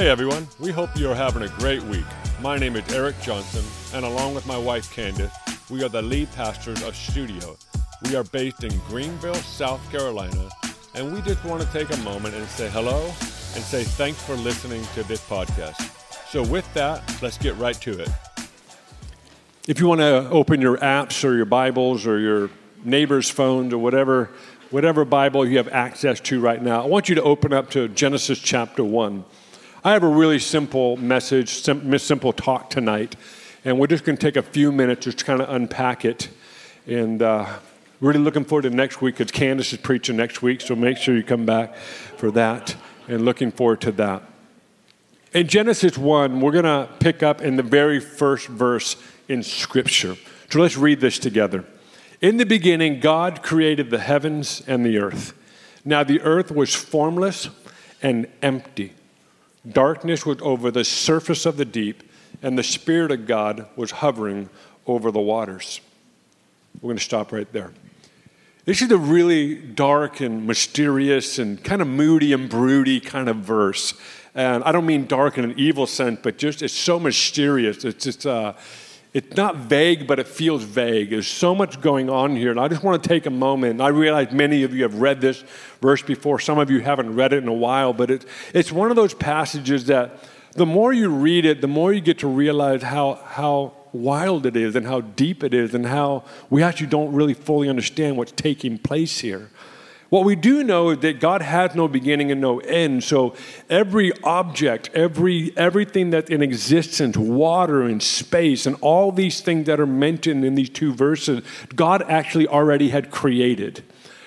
Hey everyone, we hope you are having a great week. My name is Eric Johnson, and along with my wife Candace, we are the lead pastors of Studio. We are based in Greenville, South Carolina, and we just want to take a moment and say hello and say thanks for listening to this podcast. So, with that, let's get right to it. If you want to open your apps or your Bibles or your neighbor's phones or whatever, whatever Bible you have access to right now, I want you to open up to Genesis chapter 1. I have a really simple message, sim- simple talk tonight, and we're just going to take a few minutes just to kind of unpack it. And uh, really looking forward to next week because Candace is preaching next week, so make sure you come back for that. And looking forward to that. In Genesis 1, we're going to pick up in the very first verse in Scripture. So let's read this together. In the beginning, God created the heavens and the earth. Now the earth was formless and empty Darkness was over the surface of the deep, and the Spirit of God was hovering over the waters. We're going to stop right there. This is a really dark and mysterious and kind of moody and broody kind of verse. And I don't mean dark in an evil sense, but just it's so mysterious. It's just, uh, it's not vague, but it feels vague. There's so much going on here. And I just want to take a moment. I realize many of you have read this verse before. Some of you haven't read it in a while, but it, it's one of those passages that the more you read it, the more you get to realize how, how wild it is and how deep it is and how we actually don't really fully understand what's taking place here. What we do know is that God has no beginning and no end. So every object, every everything that's in existence, water and space, and all these things that are mentioned in these two verses, God actually already had created.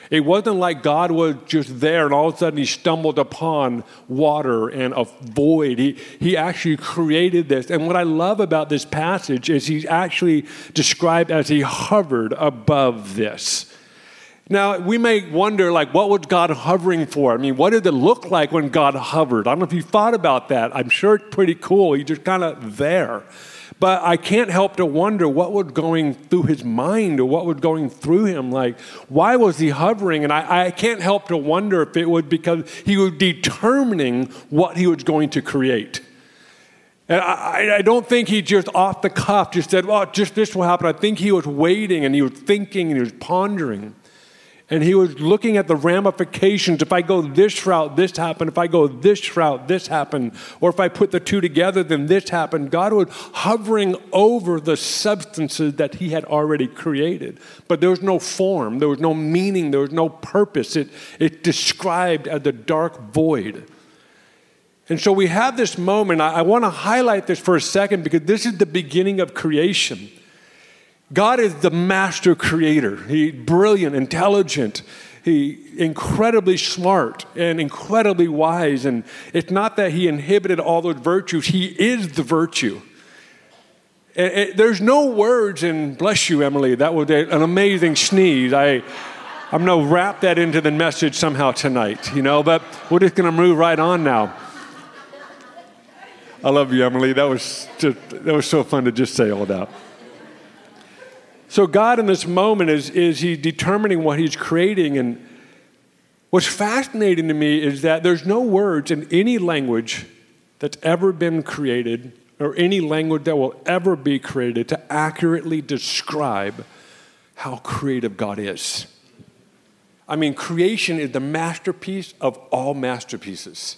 It wasn't like God was just there and all of a sudden he stumbled upon water and a void. He, he actually created this. And what I love about this passage is he's actually described as he hovered above this. Now, we may wonder, like, what was God hovering for? I mean, what did it look like when God hovered? I don't know if you thought about that. I'm sure it's pretty cool. He's just kind of there. But I can't help to wonder what was going through his mind or what was going through him. Like, why was he hovering? And I, I can't help to wonder if it was because he was determining what he was going to create. And I, I, don't think he just off the cuff just said, well, just this will happen. I think he was waiting and he was thinking and he was pondering. And he was looking at the ramifications. If I go this route, this happened. If I go this route, this happened. Or if I put the two together, then this happened. God was hovering over the substances that he had already created. But there was no form, there was no meaning, there was no purpose. It, it described as a dark void. And so we have this moment. I, I want to highlight this for a second because this is the beginning of creation. God is the master creator. He brilliant, intelligent, he incredibly smart and incredibly wise. And it's not that he inhibited all those virtues, he is the virtue. It, it, there's no words in bless you, Emily. That was an amazing sneeze. I, I'm to wrap that into the message somehow tonight, you know, but we're just going to move right on now. I love you, Emily. That was just, that was so fun to just say all that. So, God in this moment is, is He determining what He's creating. And what's fascinating to me is that there's no words in any language that's ever been created or any language that will ever be created to accurately describe how creative God is. I mean, creation is the masterpiece of all masterpieces.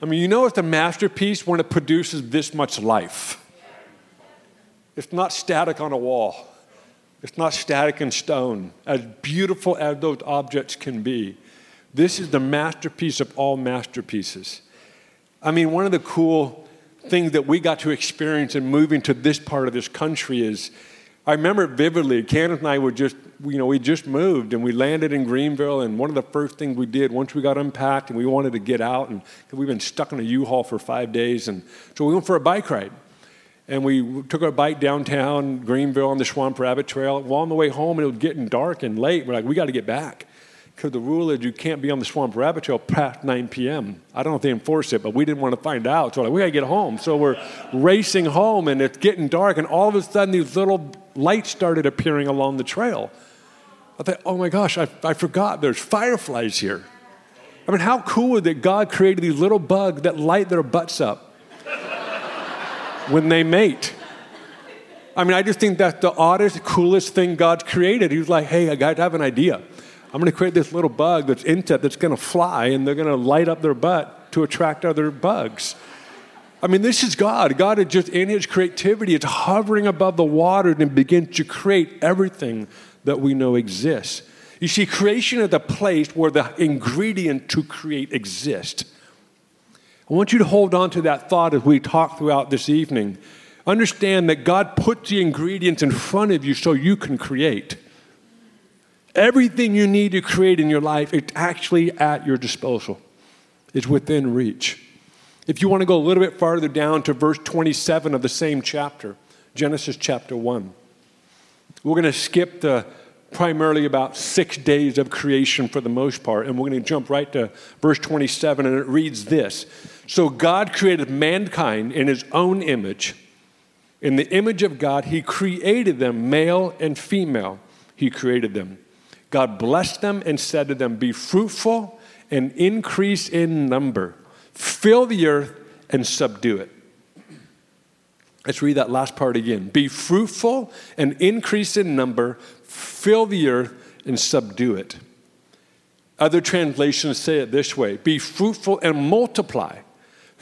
I mean, you know it's a masterpiece when it produces this much life. It's not static on a wall. It's not static in stone. As beautiful as those objects can be, this is the masterpiece of all masterpieces. I mean, one of the cool things that we got to experience in moving to this part of this country is I remember vividly, Candace and I were just, you know, we just moved and we landed in Greenville. And one of the first things we did once we got unpacked and we wanted to get out, and we've been stuck in a U Haul for five days. And so we went for a bike ride. And we took our bike downtown Greenville on the Swamp Rabbit Trail. Well, on the way home, it was getting dark and late. We're like, we got to get back. Because the rule is you can't be on the Swamp Rabbit Trail past 9 p.m. I don't know if they enforce it, but we didn't want to find out. So like, we got to get home. So we're racing home, and it's getting dark, and all of a sudden, these little lights started appearing along the trail. I thought, oh my gosh, I, I forgot there's fireflies here. I mean, how cool is it that God created these little bugs that light their butts up when they mate? I mean, I just think that's the oddest, coolest thing God's created. He was like, hey, I got to have an idea. I'm going to create this little bug that's insect that's going to fly, and they're going to light up their butt to attract other bugs. I mean, this is God. God is just in his creativity, it's hovering above the water and begins to create everything that we know exists. You see, creation is the place where the ingredient to create exists. I want you to hold on to that thought as we talk throughout this evening. Understand that God puts the ingredients in front of you so you can create. Everything you need to create in your life is actually at your disposal, it's within reach. If you want to go a little bit farther down to verse 27 of the same chapter, Genesis chapter 1, we're going to skip the primarily about six days of creation for the most part, and we're going to jump right to verse 27, and it reads this So God created mankind in his own image. In the image of God, he created them, male and female, he created them. God blessed them and said to them, Be fruitful and increase in number Fill the earth and subdue it. Let's read that last part again. Be fruitful and increase in number, fill the earth and subdue it. Other translations say it this way Be fruitful and multiply,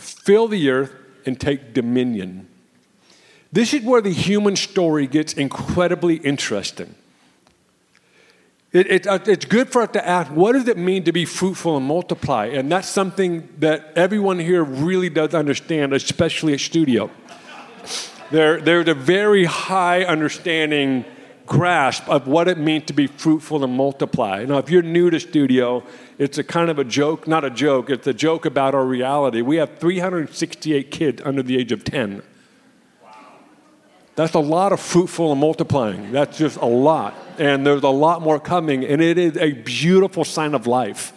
fill the earth and take dominion. This is where the human story gets incredibly interesting. It, it, uh, it's good for us to ask, what does it mean to be fruitful and multiply? And that's something that everyone here really does understand, especially at studio. There, there's a very high understanding grasp of what it means to be fruitful and multiply. Now, if you're new to studio, it's a kind of a joke, not a joke, it's a joke about our reality. We have 368 kids under the age of 10. That's a lot of fruitful and multiplying. That's just a lot. And there's a lot more coming, and it is a beautiful sign of life.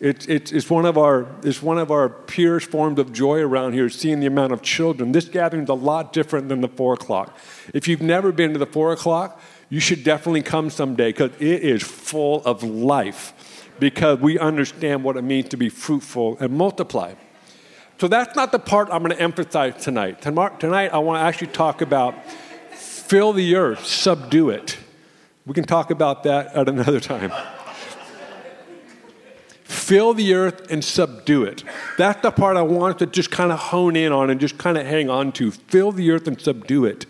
It's, it's, it's, one of our, it's one of our purest forms of joy around here, seeing the amount of children. This gathering is a lot different than the four o'clock. If you've never been to the four o'clock, you should definitely come someday because it is full of life because we understand what it means to be fruitful and multiply. So that's not the part I'm going to emphasize tonight. Tonight, I want to actually talk about fill the earth, subdue it. We can talk about that at another time. fill the earth and subdue it. That's the part I want to just kind of hone in on and just kind of hang on to. Fill the earth and subdue it.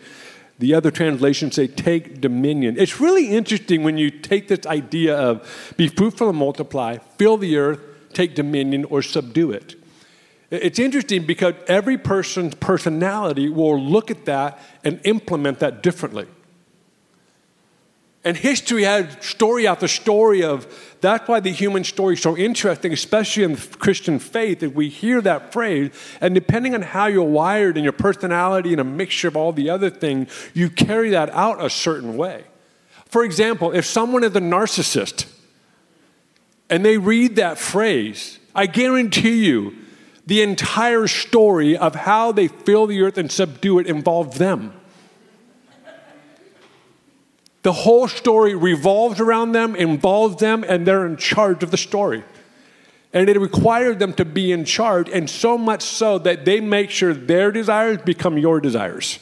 The other translations say take dominion. It's really interesting when you take this idea of be fruitful and multiply, fill the earth, take dominion, or subdue it. It's interesting because every person's personality will look at that and implement that differently. And history has story after story of that's why the human story is so interesting, especially in the Christian faith, that we hear that phrase, and depending on how you're wired and your personality and a mixture of all the other things, you carry that out a certain way. For example, if someone is a narcissist and they read that phrase, I guarantee you the entire story of how they fill the earth and subdue it involved them. The whole story revolves around them, involves them, and they're in charge of the story. And it required them to be in charge, and so much so that they make sure their desires become your desires.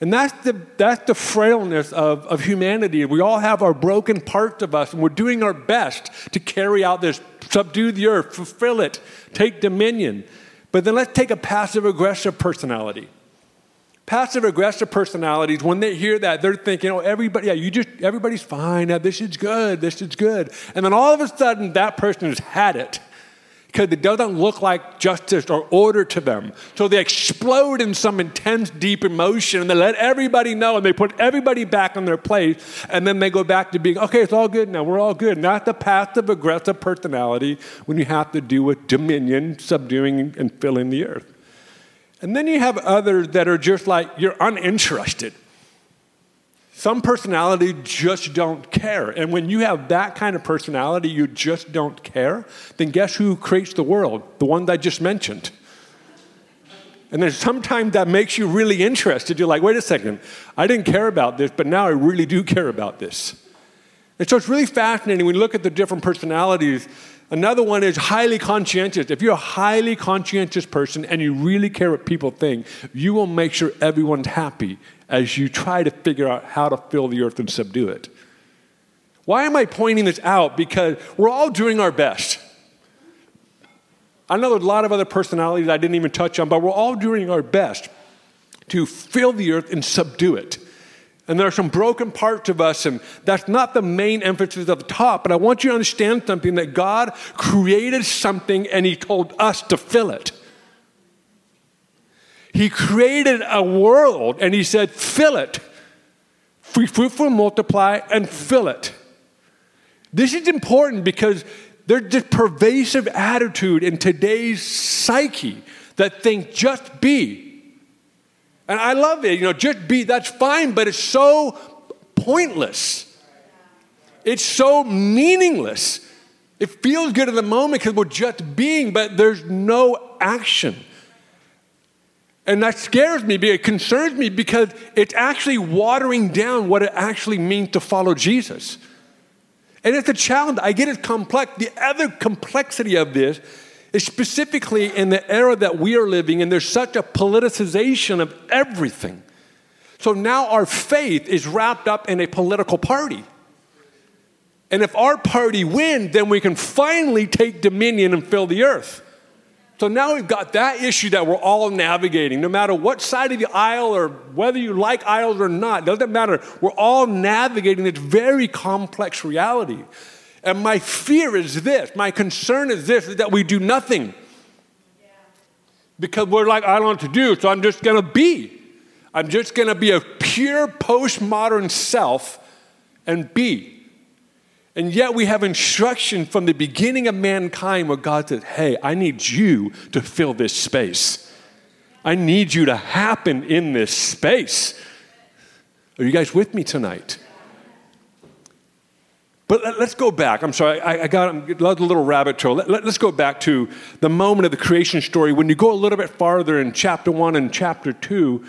And that's the, that's the frailness of, of humanity. We all have our broken parts of us, and we're doing our best to carry out this subdue the earth, fulfill it, take dominion. But then let's take a passive aggressive personality. Passive aggressive personalities, when they hear that, they're thinking, oh, everybody, yeah, you just, everybody's fine. Yeah, this is good. This is good. And then all of a sudden, that person has had it because it doesn't look like justice or order to them. So they explode in some intense, deep emotion and they let everybody know and they put everybody back on their place and then they go back to being, okay, it's all good now, we're all good. Not the passive aggressive personality when you have to do with dominion, subduing, and filling the earth. And then you have others that are just like, you're uninterested. Some personality just don't care. And when you have that kind of personality, you just don't care, then guess who creates the world? The one that I just mentioned. And then sometimes that makes you really interested. You're like, wait a second, I didn't care about this, but now I really do care about this. And so it's really fascinating when you look at the different personalities Another one is highly conscientious. If you're a highly conscientious person and you really care what people think, you will make sure everyone's happy as you try to figure out how to fill the earth and subdue it. Why am I pointing this out? Because we're all doing our best. I know there's a lot of other personalities I didn't even touch on, but we're all doing our best to fill the earth and subdue it. And there are some broken parts of us, and that's not the main emphasis of the top. But I want you to understand something that God created something and He told us to fill it. He created a world and He said, fill it. Be fruitful, multiply, and fill it. This is important because there's this pervasive attitude in today's psyche that think just be. And I love it, you know, just be, that's fine, but it's so pointless. It's so meaningless. It feels good in the moment because we're just being, but there's no action. And that scares me, it concerns me because it's actually watering down what it actually means to follow Jesus. And it's a challenge. I get it complex. The other complexity of this is specifically in the era that we are living in, there's such a politicization of everything. So now our faith is wrapped up in a political party. And if our party wins, then we can finally take dominion and fill the earth. So now we've got that issue that we're all navigating. No matter what side of the aisle or whether you like aisles or not, doesn't matter. We're all navigating this very complex reality. And my fear is this, my concern is this, is that we do nothing. Because we're like, I don't know what to do, so I'm just gonna be. I'm just gonna be a pure postmodern self and be. And yet we have instruction from the beginning of mankind where God said, Hey, I need you to fill this space. I need you to happen in this space. Are you guys with me tonight? But let's go back. I'm sorry, I, I got a little rabbit trail. Let, let, let's go back to the moment of the creation story. When you go a little bit farther in chapter one and chapter two,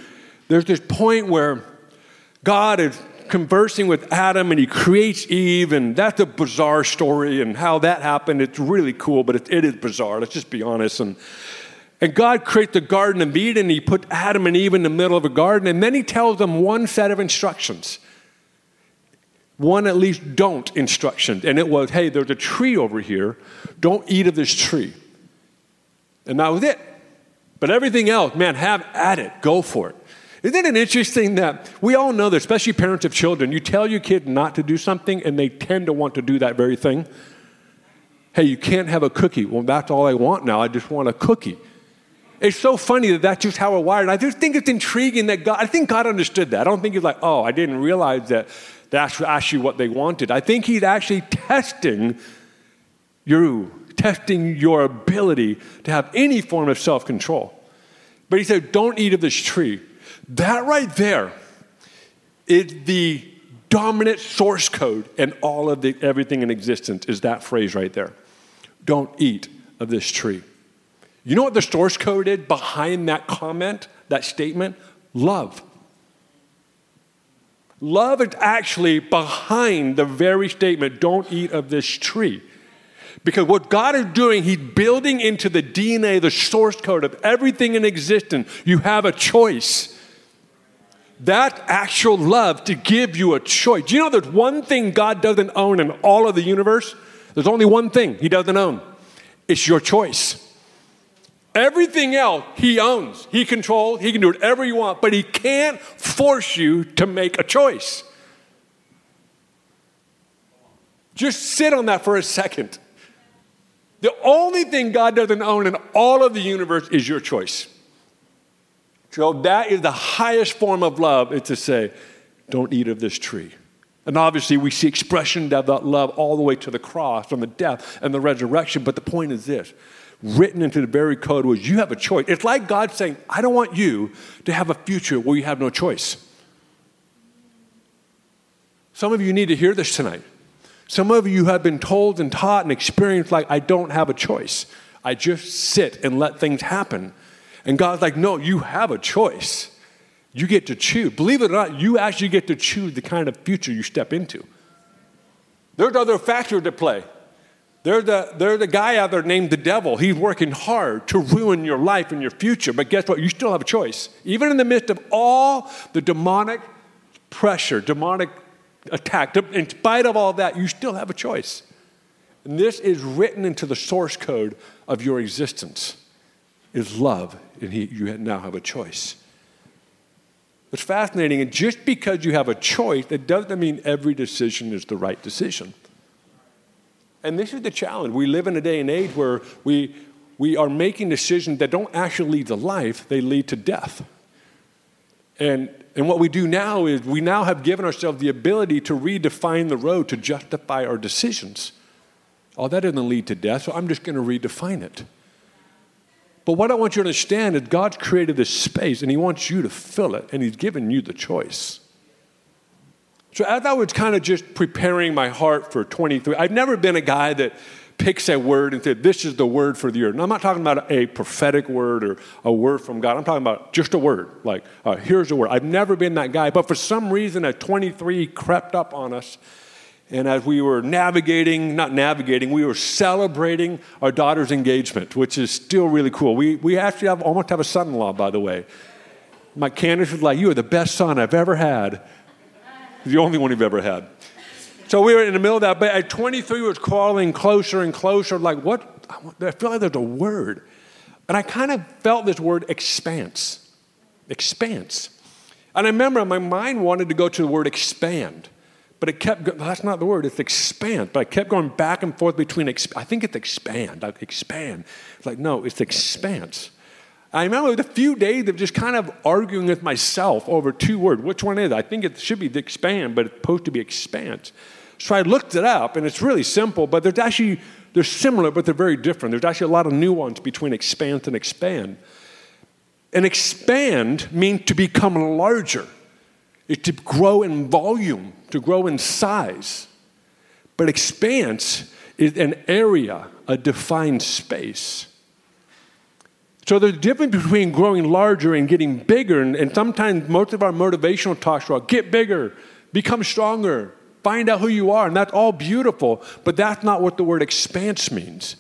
there's this point where God is conversing with Adam and he creates Eve, and that's a bizarre story. And how that happened, it's really cool, but it, it is bizarre. Let's just be honest. And, and God creates the Garden of Eden, he put Adam and Eve in the middle of a garden, and then he tells them one set of instructions one at least don't instruction. And it was, hey, there's a tree over here. Don't eat of this tree. And that was it. But everything else, man, have at it. Go for it. Isn't it interesting that we all know that, especially parents of children, you tell your kid not to do something and they tend to want to do that very thing? Hey, you can't have a cookie. Well, that's all I want now. I just want a cookie. It's so funny that that's just how we're wired. I just think it's intriguing that God, I think God understood that. I don't think He's like, oh, I didn't realize that that's actually what they wanted. I think he's actually testing you, testing your ability to have any form of self control. But he said, Don't eat of this tree. That right there is the dominant source code in all of the, everything in existence, is that phrase right there. Don't eat of this tree. You know what the source code is behind that comment, that statement? Love. Love is actually behind the very statement, don't eat of this tree. Because what God is doing, He's building into the DNA, the source code of everything in existence. You have a choice. That actual love to give you a choice. Do you know there's one thing God doesn't own in all of the universe? There's only one thing He doesn't own it's your choice. Everything else he owns, he controls, he can do whatever you want, but he can't force you to make a choice. Just sit on that for a second. The only thing God doesn't own in all of the universe is your choice. So that is the highest form of love, is to say, don't eat of this tree. And obviously, we see expression of that love all the way to the cross, from the death and the resurrection. But the point is this written into the very code was you have a choice. It's like God saying, I don't want you to have a future where you have no choice. Some of you need to hear this tonight. Some of you have been told and taught and experienced like, I don't have a choice. I just sit and let things happen. And God's like, no, you have a choice. You get to choose. Believe it or not, you actually get to choose the kind of future you step into. There's other factors at play. There's a, there's a guy out there named the devil. He's working hard to ruin your life and your future. But guess what? You still have a choice. Even in the midst of all the demonic pressure, demonic attack, in spite of all that, you still have a choice. And this is written into the source code of your existence is love, and he, you now have a choice. It's fascinating, and just because you have a choice, it doesn't mean every decision is the right decision. And this is the challenge. We live in a day and age where we, we are making decisions that don't actually lead to life, they lead to death. And, and what we do now is we now have given ourselves the ability to redefine the road to justify our decisions. Oh, that doesn't lead to death, so I'm just going to redefine it. But what I want you to understand is God's created this space and He wants you to fill it, and He's given you the choice. So as I was kind of just preparing my heart for 23, I've never been a guy that picks a word and said, This is the word for the year. And I'm not talking about a prophetic word or a word from God. I'm talking about just a word, like, uh, here's a word. I've never been that guy. But for some reason, at 23 crept up on us. And as we were navigating, not navigating, we were celebrating our daughter's engagement, which is still really cool. We, we actually have, almost have a son in law, by the way. My Candace was like, You are the best son I've ever had the only one you've ever had. So we were in the middle of that, but at 23, we was crawling closer and closer, like, what? I feel like there's a word. And I kind of felt this word expanse. Expanse. And I remember my mind wanted to go to the word expand, but it kept, that's not the word, it's expand. But I kept going back and forth between, I think it's expand, like expand. It's like, no, it's expanse. I remember a few days of just kind of arguing with myself over two words. Which one is it? I think it should be the expand, but it's supposed to be expanse. So I looked it up, and it's really simple, but there's actually, they're similar, but they're very different. There's actually a lot of nuance between expanse and expand. And expand means to become larger, it's to grow in volume, to grow in size. But expanse is an area, a defined space. So there's a difference between growing larger and getting bigger. And, and sometimes most of our motivational talks are get bigger, become stronger, find out who you are. And that's all beautiful, but that's not what the word expanse means.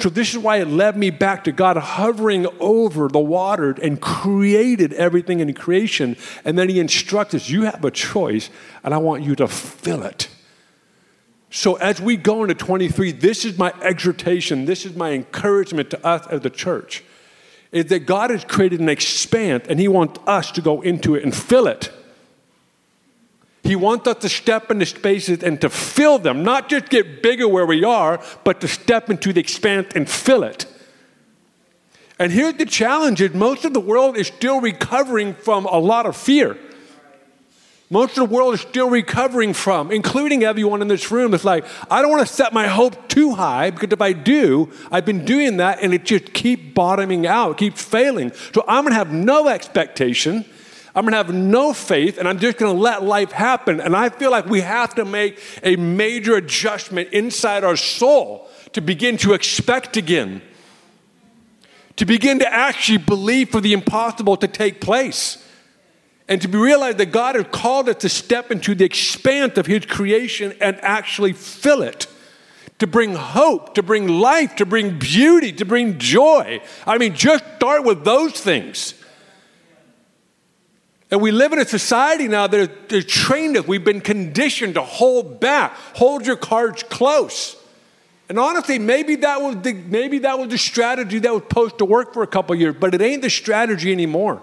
So this is why it led me back to God hovering over the water and created everything in creation. And then he instructs us, you have a choice, and I want you to fill it. So as we go into 23, this is my exhortation, this is my encouragement to us as the church is that God has created an expanse and He wants us to go into it and fill it. He wants us to step into spaces and to fill them, not just get bigger where we are, but to step into the expanse and fill it. And here's the challenge is most of the world is still recovering from a lot of fear most of the world is still recovering from, including everyone in this room. It's like, I don't want to set my hope too high because if I do, I've been doing that and it just keeps bottoming out, keeps failing. So I'm going to have no expectation. I'm going to have no faith and I'm just going to let life happen. And I feel like we have to make a major adjustment inside our soul to begin to expect again, to begin to actually believe for the impossible to take place. And to be realized that God has called us to step into the expanse of His creation and actually fill it. To bring hope, to bring life, to bring beauty, to bring joy. I mean, just start with those things. And we live in a society now that has trained us, we've been conditioned to hold back, hold your cards close. And honestly, maybe that was the, maybe that was the strategy that was supposed to work for a couple years, but it ain't the strategy anymore.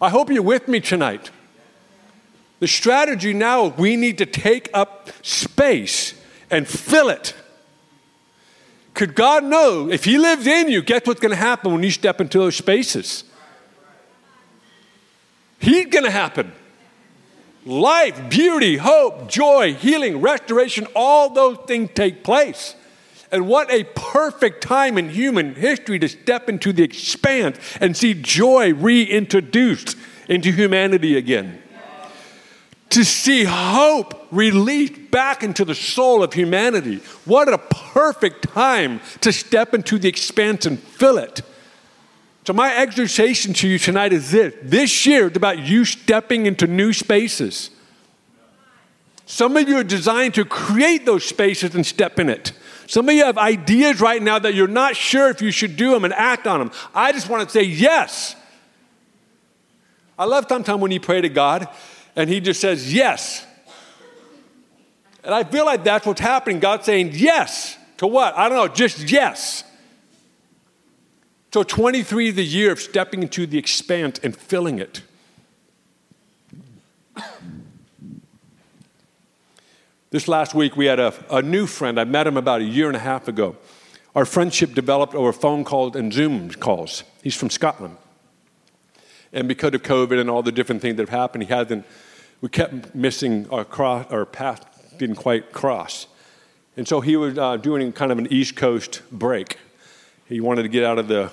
I hope you're with me tonight. The strategy now, we need to take up space and fill it. Could God know if He lives in you, guess what's going to happen when you step into those spaces? He's going to happen. Life, beauty, hope, joy, healing, restoration, all those things take place. And what a perfect time in human history to step into the expanse and see joy reintroduced into humanity again. To see hope released back into the soul of humanity. What a perfect time to step into the expanse and fill it. So, my exhortation to you tonight is this this year, it's about you stepping into new spaces Some of you are designed to create those spaces and step in it. Some of you have ideas right now that you're not sure if you should do them and act on them. I just want to say yes. I love sometimes when you pray to God and He just says yes. And I feel like that's what's happening. God's saying yes to what? I don't know, just yes. So 23 is the year of stepping into the expanse and filling it. This last week, we had a, a new friend. I met him about a year and a half ago. Our friendship developed over phone calls and Zoom calls. He's from Scotland. And because of COVID and all the different things that have happened, he hasn't, we kept missing our, cross, our path, didn't quite cross. And so he was uh, doing kind of an East Coast break. He wanted to get out of the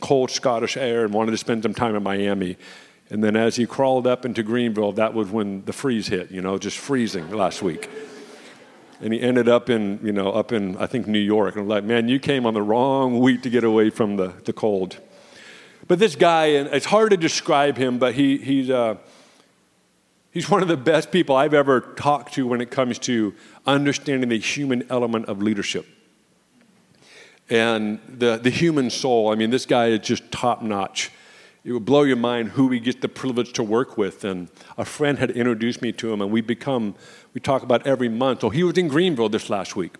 cold Scottish air and wanted to spend some time in Miami. And then as he crawled up into Greenville, that was when the freeze hit, you know, just freezing last week. And he ended up in, you know, up in, I think, New York. And I'm like, man, you came on the wrong week to get away from the, the cold. But this guy, and it's hard to describe him, but he, he's, uh, he's one of the best people I've ever talked to when it comes to understanding the human element of leadership. And the, the human soul, I mean, this guy is just top notch it would blow your mind who we get the privilege to work with. And a friend had introduced me to him, and we become, we talk about every month. So he was in Greenville this last week.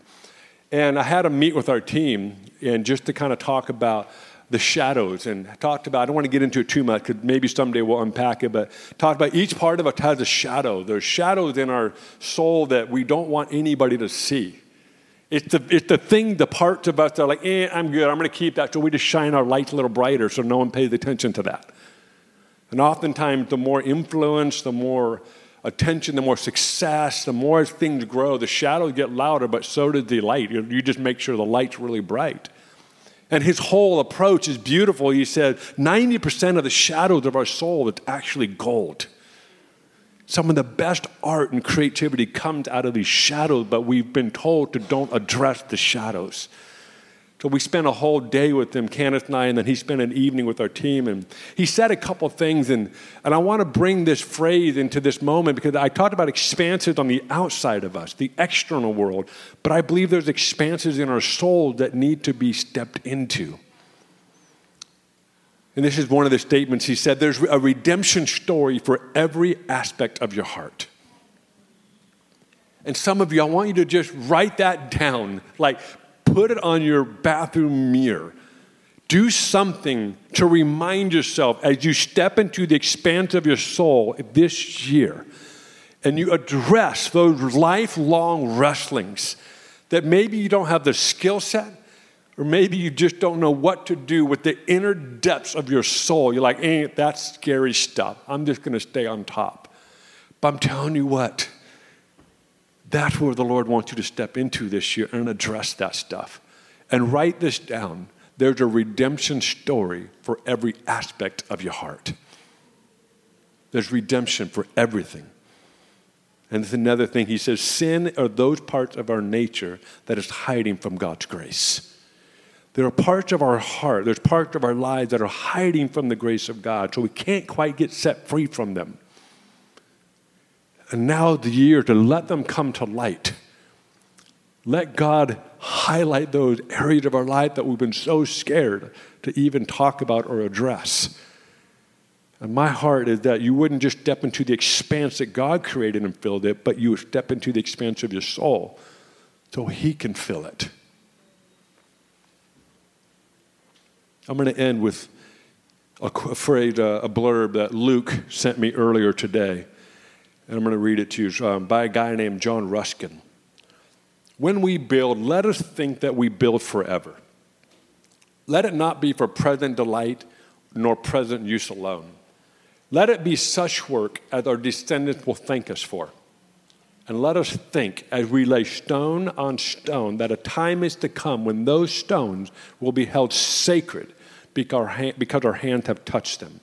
And I had a meet with our team, and just to kind of talk about the shadows and talked about, I don't want to get into it too much because maybe someday we'll unpack it, but talked about each part of us has a shadow. There's shadows in our soul that we don't want anybody to see. It's the, it's the thing, the parts of us that are like, eh, I'm good, I'm going to keep that. So we just shine our lights a little brighter so no one pays attention to that. And oftentimes, the more influence, the more attention, the more success, the more things grow, the shadows get louder, but so does the light. You, just make sure the light's really bright. And his whole approach is beautiful. He said 90% of the shadows of our soul is actually gold. Some of the best art and creativity comes out of these shadows, but we've been told to don't address the shadows. So we spent a whole day with him, Kenneth and I, and then he spent an evening with our team. And he said a couple things, and, and I want to bring this phrase into this moment because I talked about expanses on the outside of us, the external world, but I believe there's expanses in our soul that need to be stepped into. And this is one of the statements he said there's a redemption story for every aspect of your heart. And some of you, I want you to just write that down, like put it on your bathroom mirror. Do something to remind yourself as you step into the expanse of your soul this year and you address those lifelong wrestlings that maybe you don't have the skill set, or maybe you just don't know what to do with the inner depths of your soul. You're like, ain't that's scary stuff. I'm just going to stay on top. But I'm telling you what, that's where the Lord wants you to step into this year and address that stuff. And write this down. There's a redemption story for every aspect of your heart. There's redemption for everything. And it's another thing. He says, sin are those parts of our nature that is hiding from God's grace. There are parts of our heart, there's parts of our lives that are hiding from the grace of God, so we can't quite get set free from them. And now the year to let them come to light. Let God highlight those areas of our life that we've been so scared to even talk about or address. And my heart is that you wouldn't just step into the expanse that God created and filled it, but you would step into the expanse of your soul so He can fill it. I'm going to end with a, phrase, uh, a blurb that Luke sent me earlier today. And I'm going to read it to you um, by a guy named John Ruskin. When we build, let us think that we build forever. Let it not be for present delight nor present use alone. Let it be such work as our descendants will thank us for. And let us think as we lay stone on stone that a time is to come when those stones will be held sacred because our hands have touched them.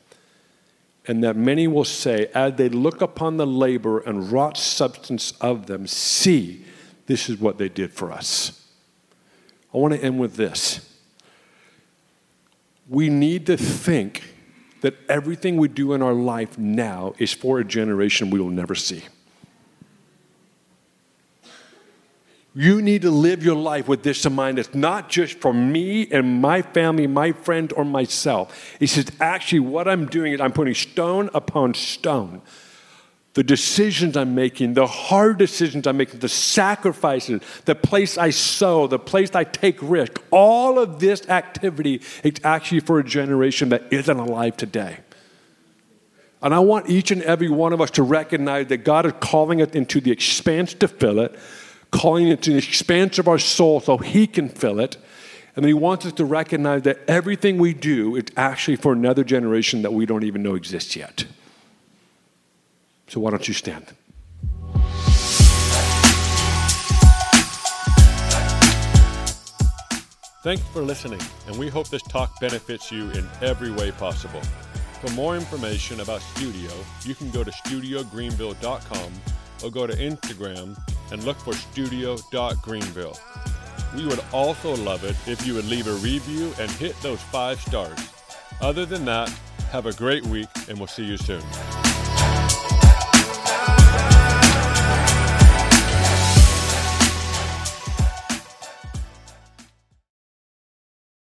And that many will say, as they look upon the labor and wrought substance of them, see, this is what they did for us. I want to end with this. We need to think that everything we do in our life now is for a generation we will never see. You need to live your life with this in mind. It's not just for me and my family, my friends, or myself. He says, actually, what I'm doing is I'm putting stone upon stone. The decisions I'm making, the hard decisions I'm making, the sacrifices, the place I sow, the place I take risk, all of this activity is actually for a generation that isn't alive today. And I want each and every one of us to recognize that God is calling us into the expanse to fill it calling it to the expanse of our soul so He can fill it. And He wants us to recognize that everything we do is actually for another generation that we don't even know exists yet. So why don't you stand? Thanks for listening, and we hope this talk benefits you in every way possible. For more information about Studio, you can go to studiogreenville.com or go to Instagram and look for studio.greenville. We would also love it if you would leave a review and hit those five stars. Other than that, have a great week and we'll see you soon.